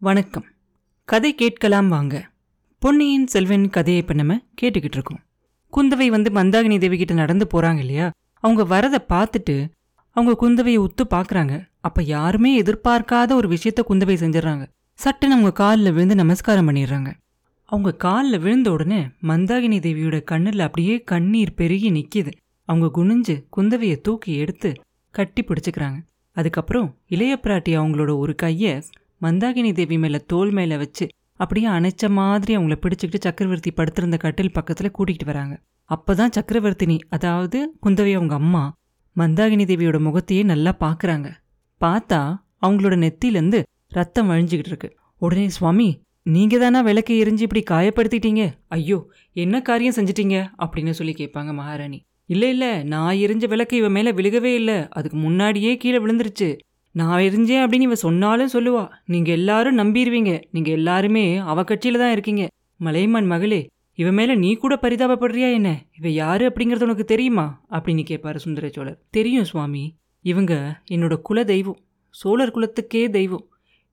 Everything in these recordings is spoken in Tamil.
வணக்கம். கதை கேட்கலாம் வாங்க. பொன்னியின் செல்வன் கதையை இப்போ நம்ம கேட்டுக்கிட்டு இருக்கோம். குந்தவை வந்து மந்தாகினி தேவி கிட்ட நடந்து போறாங்க இல்லையா? அவங்க வரதை பார்த்துட்டு அவங்க குந்தவையை உத்து பார்க்குறாங்க. அப்ப யாருமே எதிர்பார்க்காத ஒரு விஷயத்த குந்தவை செஞ்சிடறாங்க. சட்டுன்னு அவங்க காலில் விழுந்து நமஸ்காரம் பண்ணிடுறாங்க. அவங்க காலில் விழுந்த உடனே மந்தாகினி தேவியோட கண்ணில் அப்படியே கண்ணீர் பெருகி நிற்கிது அவங்க குனிஞ்சு குந்தவையை தூக்கி எடுத்து கட்டி பிடிச்சிக்கிறாங்க. அதுக்கப்புறம் இளைய பிராட்டி அவங்களோட ஒரு கையை மந்தாகினி தேவி மேல தோல் மேல வச்சு அப்படியே அணைச்ச மாதிரி அவங்கள பிடிச்சுக்கிட்டு சக்கரவர்த்தி படுத்திருந்த கட்டில் பக்கத்துல கூட்டிகிட்டு வராங்க. அப்பதான் சக்கரவர்த்தினி அதாவது குந்தவை அவங்க அம்மா மந்தாகினி தேவியோட முகத்தையே நல்லா பாக்குறாங்க. பார்த்தா அவங்களோட நெத்திலேருந்து ரத்தம் வழிஞ்சிக்கிட்டு இருக்கு. உடனே சுவாமி நீங்க தானா விளக்கு எரிஞ்சு இப்படி காயப்படுத்திட்டீங்க? ஐயோ என்ன காரியம் செஞ்சிட்டீங்க? அப்படின்னு சொல்லி கேட்பாங்க மகாராணி. இல்லை இல்லை நான் எரிஞ்ச விளக்கு இவன் மேல விழுகவே இல்ல. அதுக்கு முன்னாடியே கீழே விழுந்துருச்சு. நான் இருந்தேன் அப்படின்னு இவ சொன்னாலும் சொல்லுவா. நீங்க எல்லாரும் நம்பிடுவீங்க நீங்க எல்லாருமே அவ கட்சியில தான் இருக்கீங்க. மலைமான் மகளே இவ மேல நீ கூட பரிதாபப்படுறியா என்ன? இவ யாரு அப்படிங்கறது உனக்கு தெரியுமா? அப்படின்னு கேட்பாரு சுந்தர சோழர் தெரியும் சுவாமி. இவங்க என்னோட குல தெய்வம். சோழர் குலத்துக்கே தெய்வம்.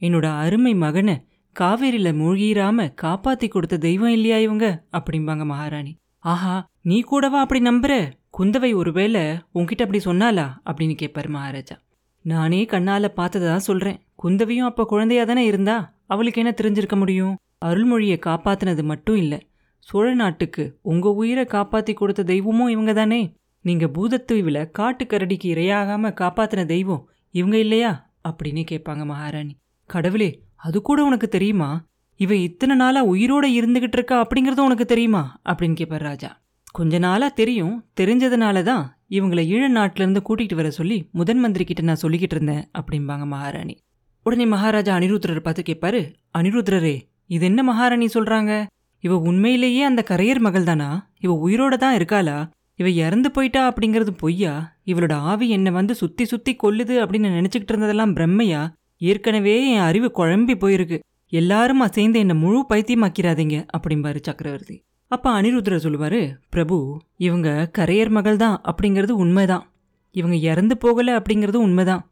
என்னோட அருமை மகனை காவேரியில மூழ்கிராம காப்பாத்தி கொடுத்த தெய்வம் இல்லையா இவங்க? அப்படிம்பாங்க மகாராணி. ஆஹா நீ கூடவா அப்படி நம்புற? குந்தவை ஒருவேளை உன்கிட்ட அப்படி சொன்னாலா அப்படின்னு கேட்பாரு மகாராஜா. நானே கண்ணால தான் சொல்றேன். குந்தவியும் அப்ப குழந்தையா தானே இருந்தா? அவளுக்கு என்ன தெரிஞ்சிருக்க முடியும்? அருள்மொழியை காப்பாத்தினது மட்டும் இல்ல. சோழ நாட்டுக்கு உங்க உயிரை காப்பாத்தி கொடுத்த தெய்வமும் இவங்க தானே? நீங்க பூதத்தீவுல காட்டுக்கரடிக்கு இரையாகாம காப்பாத்தின தெய்வம் இவங்க இல்லையா? அப்படின்னு கேட்பாங்க மகாராணி. கடவுளே அது கூட உனக்கு தெரியுமா? இவ இத்தனை நாளா உயிரோட இருந்துகிட்டு இருக்கா அப்படிங்கறதும் உனக்கு தெரியுமா? அப்படின்னு கேட்பார் ராஜா. கொஞ்ச நாளா தெரியும். தெரிஞ்சதுனால தான் இவங்களை ஈழ நாட்டிலேருந்து கூட்டிகிட்டு வர சொல்லி முதன் மந்திரி கிட்ட நான் சொல்லிக்கிட்டு இருந்தேன் அப்படிம்பாங்க மகாராணி. உடனே மகாராஜா அனிருத்ரர் பார்த்து கேட்பாரு அனிருத்ரரே இது என்ன மகாராணி சொல்கிறாங்க இவ உண்மையிலேயே அந்த கரையர் மகள் தானா? இவ உயிரோட தான் இருக்காளா? இவ இறந்து போயிட்டா அப்படிங்கிறது பொய்யா? இவளோட ஆவி என்னை வந்து சுத்தி சுத்தி கொல்லுது அப்படின்னு நினைச்சுக்கிட்டு இருந்ததெல்லாம் பிரம்மையா? ஏற்கனவே என் அறிவு குழம்பி போயிருக்கு. எல்லாரும் அசைந்து என்னை முழு பைத்தியமாக்கிறாதீங்க அப்படிம்பாரு சக்கரவர்த்தி. அப்போ அனிருத்ர சொல்லுவாரு பிரபு இவங்க கரையர் மகள் தான் அப்படிங்கிறது உண்மைதான். இவங்க இறந்து போகலை அப்படிங்கிறது உண்மைதான்.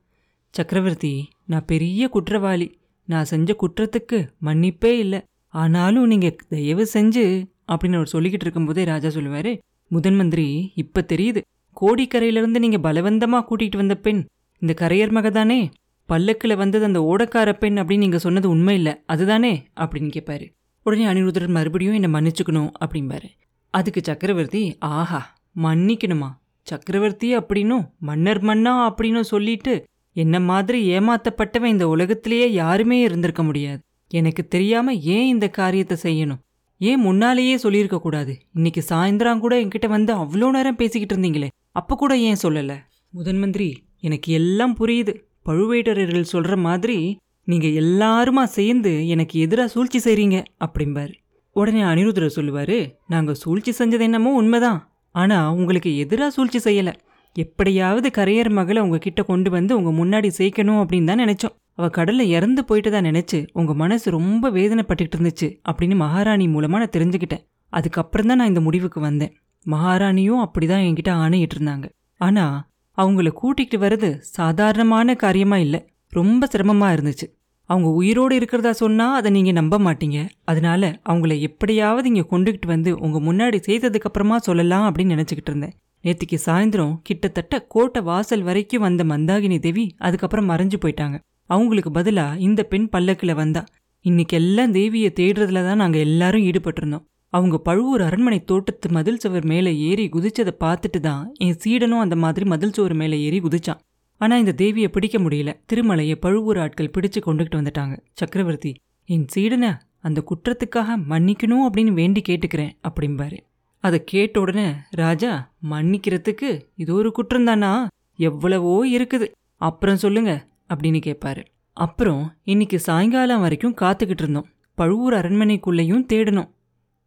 சக்கரவர்த்தி நான் பெரிய குற்றவாளி. நான் செஞ்ச குற்றத்துக்கு மன்னிப்பே இல்லை. ஆனாலும் நீங்கள் தயவு செஞ்சு அப்படின்னு அவர் சொல்லிக்கிட்டு இருக்கும்போதே ராஜா சொல்லுவார் முதன் மந்திரி இப்போ தெரியுது. கோடிக்கரையிலிருந்து நீங்கள் பலவந்தமாக கூட்டிகிட்டு வந்த பெண் இந்த கரையர் மக தானே பல்லக்குல வந்தது அந்த ஓடக்கார பெண் அப்படின்னு நீங்கள் சொன்னது உண்மை இல்லை. அதுதானே? அப்படின்னு கேட்பாரு உடனே அனிருத்தர் மறுபடியும் என்னை மன்னிச்சுக்கணும் அப்படிம்பாரு. அதுக்கு சக்கரவர்த்தி ஆஹா மன்னிக்கணுமா? சக்கரவர்த்தி அப்படின்னும் மன்னர் மன்னா அப்படின்னும் சொல்லிட்டு என்ன மாதிரி ஏமாத்தப்பட்டவன் இந்த உலகத்திலேயே யாருமே இருந்திருக்க முடியாது. எனக்கு தெரியாம ஏன் இந்த காரியத்தை செய்யணும்? ஏன் முன்னாலேயே சொல்லியிருக்க கூடாது? இன்னைக்கு சாயந்தரம் கூட என்கிட்ட வந்து அவ்வளோ நேரம் பேசிக்கிட்டு இருந்தீங்களே அப்ப கூட ஏன் சொல்லல? முதன் மந்திரி எனக்கு எல்லாம் புரியுது. பழுவேட்டரர்கள் சொல்ற மாதிரி நீங்கள் எல்லாருமா சேர்ந்து எனக்கு எதிராக சூழ்ச்சி செய்கிறீங்க அப்படிம்பார். உடனே அனிருத்தர் சொல்லுவார் நாங்கள் சூழ்ச்சி செஞ்சது என்னமோ உண்மைதான். ஆனால் உங்களுக்கு எதிராக சூழ்ச்சி செய்யலை. எப்படியாவது கரையர் மகளை உங்ககிட்ட கொண்டு வந்து உங்கள் முன்னாடி சேர்க்கணும் அப்படின்னு தான் நினச்சோம். அவள் கடலில் இறந்து போயிட்டு தான் நினச்சி உங்கள் மனசு ரொம்ப வேதனைப்பட்டுக்கிட்டு இருந்துச்சு அப்படின்னு மகாராணி மூலமாக நான் தெரிஞ்சுக்கிட்டேன். அதுக்கப்புறம் தான் நான் இந்த முடிவுக்கு வந்தேன். மகாராணியும் அப்படி தான் என்கிட்ட ஆணையிட்டு இருந்தாங்க. ஆனால் அவங்கள கூட்டிகிட்டு வர்றது சாதாரணமான காரியமாக இல்லை. ரொம்ப சிரமமாக இருந்துச்சு. அவங்க உயிரோடு இருக்கிறதா சொன்னால் அதை நீங்கள் நம்ப மாட்டீங்க. அதனால அவங்கள எப்படியாவது இங்கே கொண்டுகிட்டு வந்து உங்கள் முன்னாடி செய்ததுக்கப்புறமா சொல்லலாம் அப்படின்னு நினச்சிக்கிட்டு இருந்தேன். நேத்திக்கு சாயந்தரம் கிட்டத்தட்ட கோட்டை வாசல் வரைக்கும் வந்த மந்தாகினி தேவி அதுக்கப்புறம் மறைஞ்சு போயிட்டாங்க. அவங்களுக்கு பதிலாக இந்த பெண் பல்லக்கில் வந்தா. இன்னைக்கு எல்லாம் தேவியை தேடுறதுல தான் நாங்கள் எல்லாரும் ஈடுபட்டிருந்தோம். அவங்க பழுவூர் அரண்மனை தோட்டத்து மதில் சுவர் மேலே ஏறி குதிச்சதை பார்த்துட்டு தான் என் சீடனும் அந்த மாதிரி மதில் சுவர் மேலே ஏறி குதிச்சான். ஆனா இந்த தேவியை பிடிக்க முடியல. திருமலையை பழுவூர் ஆட்கள் பிடிச்சு கொண்டுகிட்டு வந்துட்டாங்க. சக்கரவர்த்தி என் சீடனை அந்த குற்றத்துக்காக மன்னிக்கணும் அப்படின்னு வேண்டி கேட்டுக்கிறேன் அப்படிம்பாரு. அதை கேட்ட உடனே ராஜா மன்னிக்கிறதுக்கு இது ஒரு குற்றம் தானா எவ்வளவோ இருக்குது. அப்புறம் சொல்லுங்க அப்படின்னு கேட்பாரு. அப்புறம் இன்னைக்கு சாயங்காலம் வரைக்கும் காத்துக்கிட்டு இருந்தோம். பழுவூர் அரண்மனைக்குள்ளேயும் தேடணும்.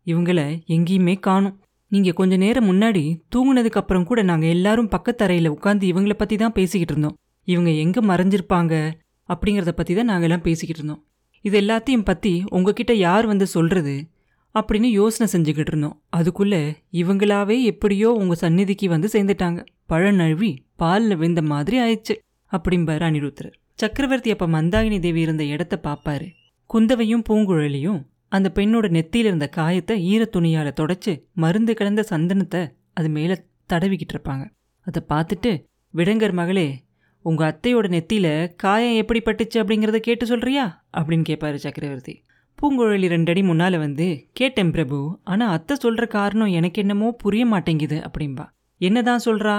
இவங்கள எங்கேயுமே காணும். நீங்கள் கொஞ்ச நேரம் முன்னாடி தூங்குனதுக்கு அப்புறம் கூட நாங்கள் எல்லாரும் பக்கத்தரையில் உட்காந்து இவங்கள பற்றி தான் பேசிக்கிட்டு இருந்தோம். இவங்க எங்கே மறைஞ்சிருப்பாங்க அப்படிங்கிறத பற்றி தான் நாங்கள் எல்லாம் பேசிக்கிட்டு இருந்தோம். இது எல்லாத்தையும் பற்றி உங்ககிட்ட யார் வந்து சொல்கிறது அப்படின்னு யோசனை செஞ்சுக்கிட்டு இருந்தோம். அதுக்குள்ளே இவங்களாவே எப்படியோ உங்கள் சந்நிதிக்கு வந்து சேர்ந்துட்டாங்க. பழநழுவி பாலில் விழுந்த மாதிரி ஆயிடுச்சு அப்படிம்பாரு அனிருத்தர். சக்கரவர்த்தி அப்போ மந்தாகினி தேவி இருந்த இடத்த பார்ப்பாரு குந்தவையும் பூங்குழலியும் அந்த பெண்ணோட நெத்தியில் இருந்த காயத்தை ஈரத்துணியால் தொடச்சி மருந்து கலந்த சந்தனத்தை அது மேலே தடவிக்கிட்டு இருப்பாங்க. அதை பார்த்துட்டு விடங்கர் மகளே உங்கள் அத்தையோட நெத்தியில் காயம் எப்படி பட்டுச்சு அப்படிங்கிறத கேட்டு சொல்கிறியா அப்படின்னு கேட்பாரு சக்கரவர்த்தி. பூங்குழலி ரெண்டடி முன்னால் வந்து கேட்டேன் பிரபு ஆனால் அத்தை சொல்கிற காரணம் எனக்கு என்னமோ புரிய மாட்டேங்குது அப்படின்பா என்னதான் சொல்கிறா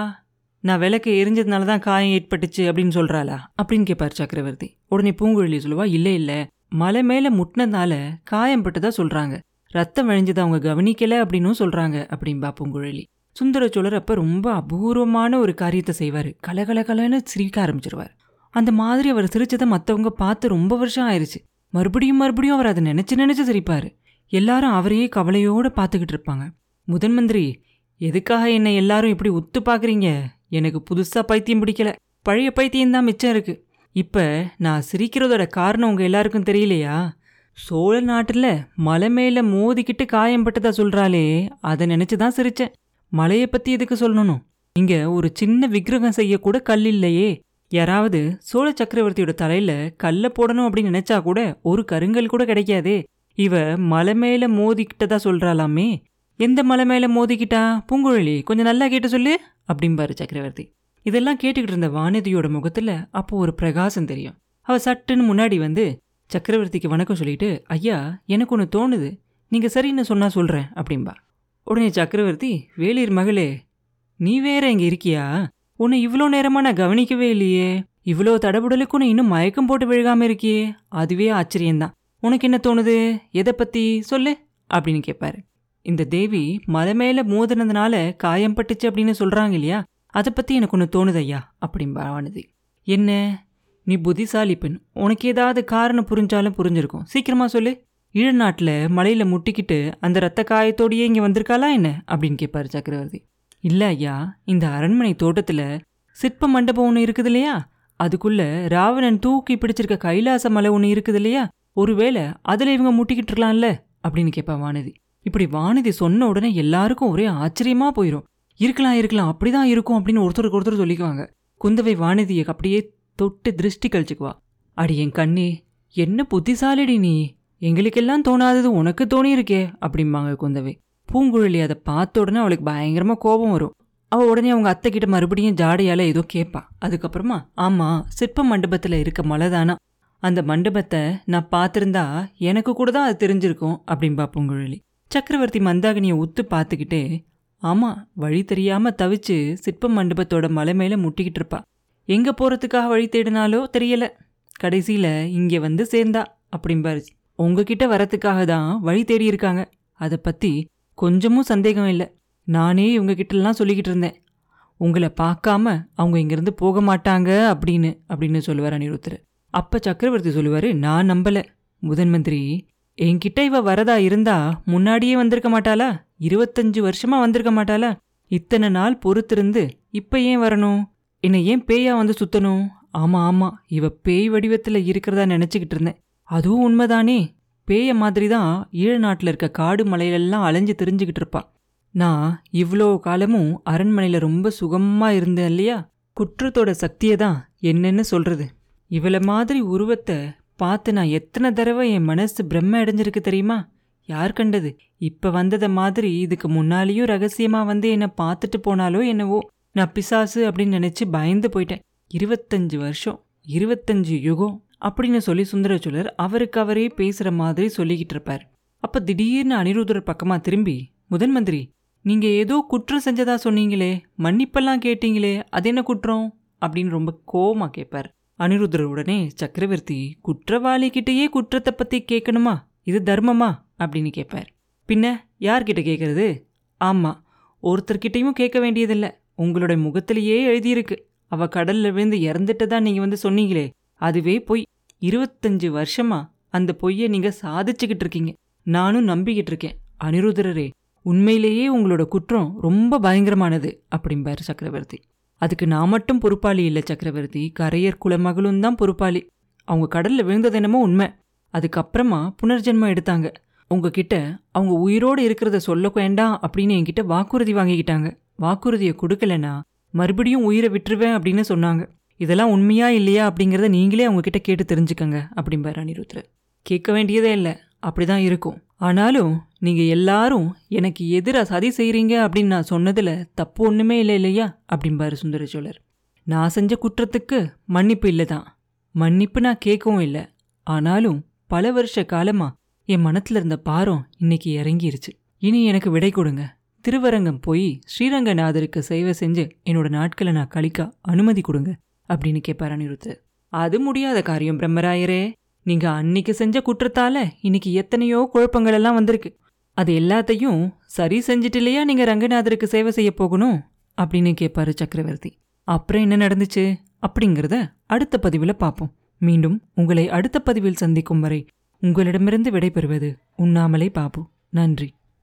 நான் விளக்கு எரிஞ்சதுனால தான் காயம் ஏற்பட்டுச்சு அப்படின்னு சொல்கிறாளா அப்படின்னு கேட்பார் சக்கரவர்த்தி. உடனே பூங்குழலி சொல்லுவா இல்லை இல்லை மலை மேலே முட்டினதுனால காயம் பட்டதா சொல்கிறாங்க ரத்தம் வழிஞ்சதை அவங்க கவனிக்கல அப்படின்னும் சொல்கிறாங்க அப்படின்பா பூங்குழலி சுந்தர சோழர் அப்போ ரொம்ப அபூர்வமான ஒரு காரியத்தை செய்வார். கலகலகலன்னு சிரிக்க ஆரம்பிச்சிருவார். அந்த மாதிரி அவர் சிரிச்சதை மற்றவங்க பார்த்து ரொம்ப வருஷம் ஆயிடுச்சு மறுபடியும் மறுபடியும் அவர் அதை நினச்சி நினச்சி சிரிப்பார். எல்லாரும் அவரையே கவலையோடு பார்த்துக்கிட்டு இருப்பாங்க. முதன் மந்திரி எதுக்காக என்னை எல்லாரும் இப்படி உத்து பார்க்குறீங்க? எனக்கு புதுசாக பைத்தியம் பிடிக்கல. பழைய பைத்தியம் தான் மிச்சம் இருக்குது இப்போ நான் சிரிக்கிறதோட காரணம் உங்கள் எல்லாருக்கும் தெரியலையா? சோழ நாட்டில் மலை மேலே மோதிக்கிட்டு காயம் பட்டதா அதை நினச்சி தான் சிரிச்சேன். மலையை பற்றி எதுக்கு சொல்லணும்? இங்கே ஒரு சின்ன விக்கிரகம் செய்யக்கூட கல் இல்லையே. யாராவது சோழ சக்கரவர்த்தியோட தலையில் கல்லை போடணும் அப்படின்னு நினச்சா கூட ஒரு கருங்கல் கூட கிடைக்காதே. இவ மலை மேலே மோதிக்கிட்டதா சொல்கிறாளாமே எந்த மலை மேலே மோதிக்கிட்டா? பூங்குழலி கொஞ்சம் நல்லா கேட்டு சொல்லு அப்படிம்பாரு சக்கரவர்த்தி. இதெல்லாம் கேட்டுக்கிட்டு இருந்த வானதியோட முகத்துல அப்போ ஒரு பிரகாசம் தெரியும். அவ சட்டுன்னு முன்னாடி வந்து சக்கரவர்த்திக்கு வணக்கம் சொல்லிட்டு ஐயா எனக்கு ஒன்று தோணுது. நீங்க சரின்னு சொன்னால் சொல்றேன் அப்படிம்பா. உடனே சக்கரவர்த்தி வேளிர் மகளே நீ வேற இங்க இருக்கியா? உன்னை இவ்வளோ நேரமா நான் கவனிக்கவே இல்லையே. இவ்வளோ தடபுடலுக்கு உன்னை இன்னும் மயக்கம் போட்டு விழுகாம இருக்கியே. அதுவே ஆச்சரியம்தான். உனக்கு என்ன தோணுது? எதை பத்தி? சொல்லு அப்படின்னு கேட்பாரு இந்த தேவி மலை மேல மோதினதுனால காயம் பட்டுச்சு அப்படின்னு சொல்றாங்க இல்லையா? அதை பற்றி எனக்கு ஒன்று தோணுது ஐயா அப்படிம்பா வானதி. என்ன? நீ புத்திசாலி பெண் உனக்கு ஏதாவது காரணம் புரிஞ்சாலும் புரிஞ்சிருக்கும். சீக்கிரமா சொல்லு. ஈழநாட்டில் மலையில் முட்டிக்கிட்டு அந்த ரத்த காயத்தோடையே இங்கே வந்திருக்காளா என்ன? அப்படின்னு கேட்பாரு சக்கரவர்த்தி. இல்லை ஐயா இந்த அரண்மனை தோட்டத்தில் சிற்ப மண்டபம் ஒன்று இருக்குது இல்லையா? அதுக்குள்ளே ராவணன் தூக்கி பிடிச்சிருக்க கைலாச மலை ஒன்று இருக்குது இல்லையா? ஒருவேளை அதில் இவங்க முட்டிக்கிட்டு இருக்கலாம்ல? அப்படின்னு கேட்பா வானதி. இப்படி வானதி சொன்ன உடனே எல்லாருக்கும் ஒரே ஆச்சரியமாக போயிடும் இருக்கலாம் இருக்கலாம். அப்படிதான் இருக்கும் அப்படின்னு ஒருத்தருக்கு ஒருத்தர் சொல்லிக்குவாங்க. குந்தவை வானதியை அப்படியே தொட்டு திருஷ்டி கழிச்சுக்குவா. அடி என் கண்ணே என்ன புத்திசாலிடி நீ. எங்களுக்கெல்லாம் தோணாதது உனக்கு தோணியிருக்கே அப்படிம்பாங்க குந்தவை. பூங்குழலி அதை பார்த்த உடனே அவளுக்கு பயங்கரமாக கோபம் வரும். அவள் உடனே அவங்க அத்தை கிட்ட மறுபடியும் ஜாடையால் ஏதோ கேட்பா அதுக்கப்புறமா ஆமாம் சிற்ப மண்டபத்தில் இருக்க மலைதானா. அந்த மண்டபத்தை நான் பார்த்துருந்தா எனக்கு கூட தான் அது தெரிஞ்சிருக்கும் அப்படின்பா பூங்குழலி. சக்கரவர்த்தி மந்தாகினியை உத்து பார்த்துக்கிட்டே ஆமாம் வழி தெரியாமல் தவிச்சு சிற்ப மண்டபத்தோட மலை மேலே முட்டிக்கிட்டு இருப்பா. எங்கே போகிறதுக்காக வழி தேடினாலோ தெரியல. கடைசியில் இங்கே வந்து சேர்ந்தா அப்படிம்பாரு. உங்ககிட்ட வரத்துக்காக தான் வழி தேடி இருக்காங்க. அதை பற்றி கொஞ்சமும் சந்தேகம் இல்லை. நானே இவங்ககிட்டலாம் சொல்லிக்கிட்டு இருந்தேன். உங்களை பார்க்காம அவங்க இங்கேருந்து போக மாட்டாங்க அப்படின்னு அப்படின்னு சொல்லுவார் அனிருத்தர். அப்போ சக்கரவர்த்தி சொல்லுவார் நான் நம்பலை. முதன் மந்திரி என்கிட்ட இவ வரதா இருந்தா முன்னாடியே வந்திருக்க மாட்டாளா? இருபத்தஞ்சு வருஷமா வந்திருக்க மாட்டாளா? இத்தனை நாள் பொறுத்திருந்து இப்ப ஏன் வரணும்? என்னை ஏன் பேயா வந்து சுத்தணும்? ஆமா ஆமா இவ பேய் வடிவத்துல இருக்கிறதா நினைச்சுக்கிட்டு இருந்தேன். அதுவும் உண்மைதானே? பேய மாதிரி தான் ஈழ நாட்டில் இருக்க காடு மலையிலெல்லாம் அலைஞ்சு தெரிஞ்சுக்கிட்டு இருப்பா. நான் இவ்வளோ காலமும் அரண்மனையில் ரொம்ப சுகமாக இருந்தேன் இல்லையா? குற்றத்தோட சக்தியை தான் என்னென்னு சொல்கிறது இவளை மாதிரி உருவத்தை பார்த்து நான் எத்தனை தடவை என் மனசு பிரம்ம அடைஞ்சிருக்கு தெரியுமா? யார் கண்டது? இப்ப வந்தத மாதிரி இதுக்கு முன்னாலேயும் ரகசியமா வந்து என்னை பார்த்துட்டு போனாலோ என்னவோ. நான் பிசாசு அப்படின்னு நினைச்சு பயந்து போயிட்டேன். இருபத்தஞ்சு வருஷம் இருபத்தஞ்சு யுகம் அப்படின்னு சொல்லி சுந்தரச்சோழர் அவருக்கு அவரே பேசுற மாதிரி சொல்லிக்கிட்டு இருப்பார். அப்ப திடீர்னு அனிருத்தர் பக்கமா திரும்பி முதன் மந்திரி நீங்க ஏதோ குற்றம் செஞ்சதா சொன்னீங்களே மன்னிப்பெல்லாம் கேட்டீங்களே அது என்ன குற்றம்? அப்படின்னு ரொம்ப கோவமா கேட்பார் அனிருத்தர் உடனே சக்கரவர்த்தி குற்றவாளி கிட்டேயே குற்றத்தை பத்தி கேட்கணுமா? இது தர்மமா? அப்படின்னு கேட்பார். பின்ன யார்கிட்ட கேட்கறது? ஆமா ஒருத்தர்கிட்டயும் கேட்க வேண்டியதில்ல. உங்களோட முகத்திலேயே எழுதியிருக்கு. அவ கடல்ல விழுந்து இறந்துட்டதா நீங்க வந்து சொன்னீங்களே. அதுவே பொய். இருபத்தஞ்சு வருஷமா அந்த பொய்யை நீங்க சாதிச்சுக்கிட்டு இருக்கீங்க. நானும் நம்பிக்கிட்டு இருக்கேன். அனிருதரரே உண்மையிலேயே உங்களோட குற்றம் ரொம்ப பயங்கரமானது அப்படிம்பாரு சக்கரவர்த்தி. அதுக்கு நான் மட்டும் பொறுப்பாளி இல்லை சக்கரவர்த்தி. கரையர் குலமகளும் தான் பொறுப்பாளி. அவங்க கடல்ல விழுந்தது என்னமோ உண்மை. அதுக்கப்புறமா புனர்ஜென்மம் எடுத்தாங்க. உங்ககிட்ட அவங்க உயிரோடு இருக்கிறத சொல்ல வேண்டாம் அப்படின்னு என்கிட்ட வாக்குறுதி வாங்கிக்கிட்டாங்க. வாக்குறுதியை கொடுக்கலனா மறுபடியும் உயிரை விட்டுருவேன் அப்படின்னு சொன்னாங்க. இதெல்லாம் உண்மையா இல்லையா அப்படிங்கிறத நீங்களே அவங்க கிட்ட கேட்டு தெரிஞ்சுக்கங்க அப்படிம்பாரு அனிருத்ர கேட்க வேண்டியதே இல்லை அப்படிதான் இருக்கும். ஆனாலும் நீங்கள் எல்லாரும் எனக்கு எதிராக சதி செய்கிறீங்க அப்படின்னு நான் சொன்னதில் தப்பு ஒன்றுமே இல்லை இல்லையா? அப்படிம்பாரு சுந்தர சோழர். நான் செஞ்ச குற்றத்துக்கு மன்னிப்பு இல்லை தான். மன்னிப்பு நான் கேட்கவும் இல்லை. ஆனாலும் பல வருஷ காலமாக என் மனத்தில் இருந்த பாரம் இன்னைக்கு இறங்கிருச்சு. இனி எனக்கு விடை கொடுங்க. திருவரங்கம் போய் ஸ்ரீரங்கநாதருக்கு சேவை செஞ்சு என்னோட நாட்களை நான் கழிக்க அனுமதி கொடுங்க அப்படின்னு கேட்பார் அனிருத்து அது முடியாத காரியம் பிரம்மராயரே. நீங்க அன்னைக்கு செஞ்ச குற்றத்தால இன்னைக்கு எத்தனையோ குழப்பங்கள் எல்லாம் வந்திருக்கு. அது எல்லாத்தையும் சரி செஞ்சுட்டு இல்லையா நீங்க ரங்கநாதருக்கு சேவை செய்ய போகணும்? அப்படின்னு கேட்பாரு சக்கரவர்த்தி. அப்புறம் என்ன நடந்துச்சு? அப்படிங்கிறத அடுத்த பதிவில் பார்ப்போம் மீண்டும் உங்களை அடுத்த பதிவில் சந்திக்கும் வரை உங்களிடமிருந்து விடைபெறுவது உண்ணாமலே பாபு. நன்றி.